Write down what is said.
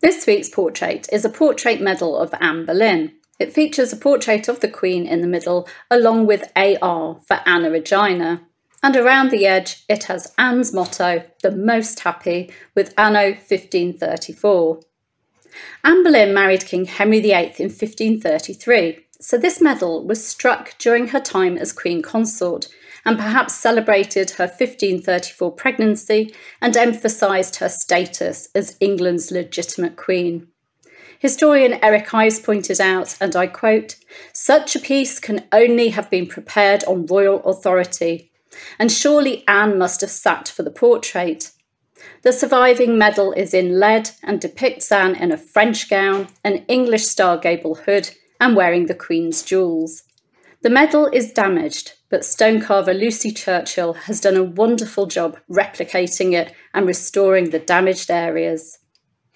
This week's portrait is a portrait medal of Anne Boleyn. It features a portrait of the Queen in the middle, along with AR for Anna Regina. And around the edge, it has Anne's motto, the most happy, with Anno 1534. Anne Boleyn married King Henry VIII in 1533, so this medal was struck during her time as Queen Consort and perhaps celebrated her 1534 pregnancy and emphasised her status as England's legitimate queen. Historian Eric Ives pointed out, and I quote, such a piece can only have been prepared on royal authority, and surely Anne must have sat for the portrait. The surviving medal is in lead and depicts Anne in a French gown, an English star gable hood, and wearing the Queen's jewels. The medal is damaged, but stonecarver Lucy Churchill has done a wonderful job replicating it and restoring the damaged areas.